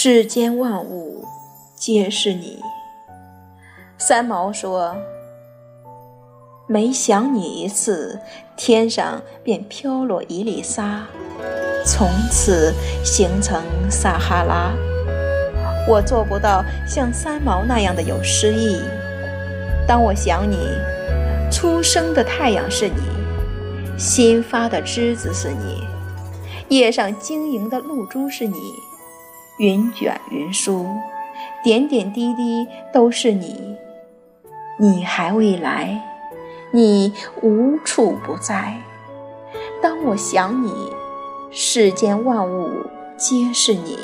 世间万物皆是你。三毛说：“每想你一次，天上便飘落一粒沙，从此形成撒哈拉。”我做不到像三毛那样的有诗意。当我想你，初升的太阳是你，新发的枝子是你，叶上晶莹的露珠是你。云卷云舒，点点滴滴都是你。你还未来，你无处不在。当我想你，世间万物皆是你。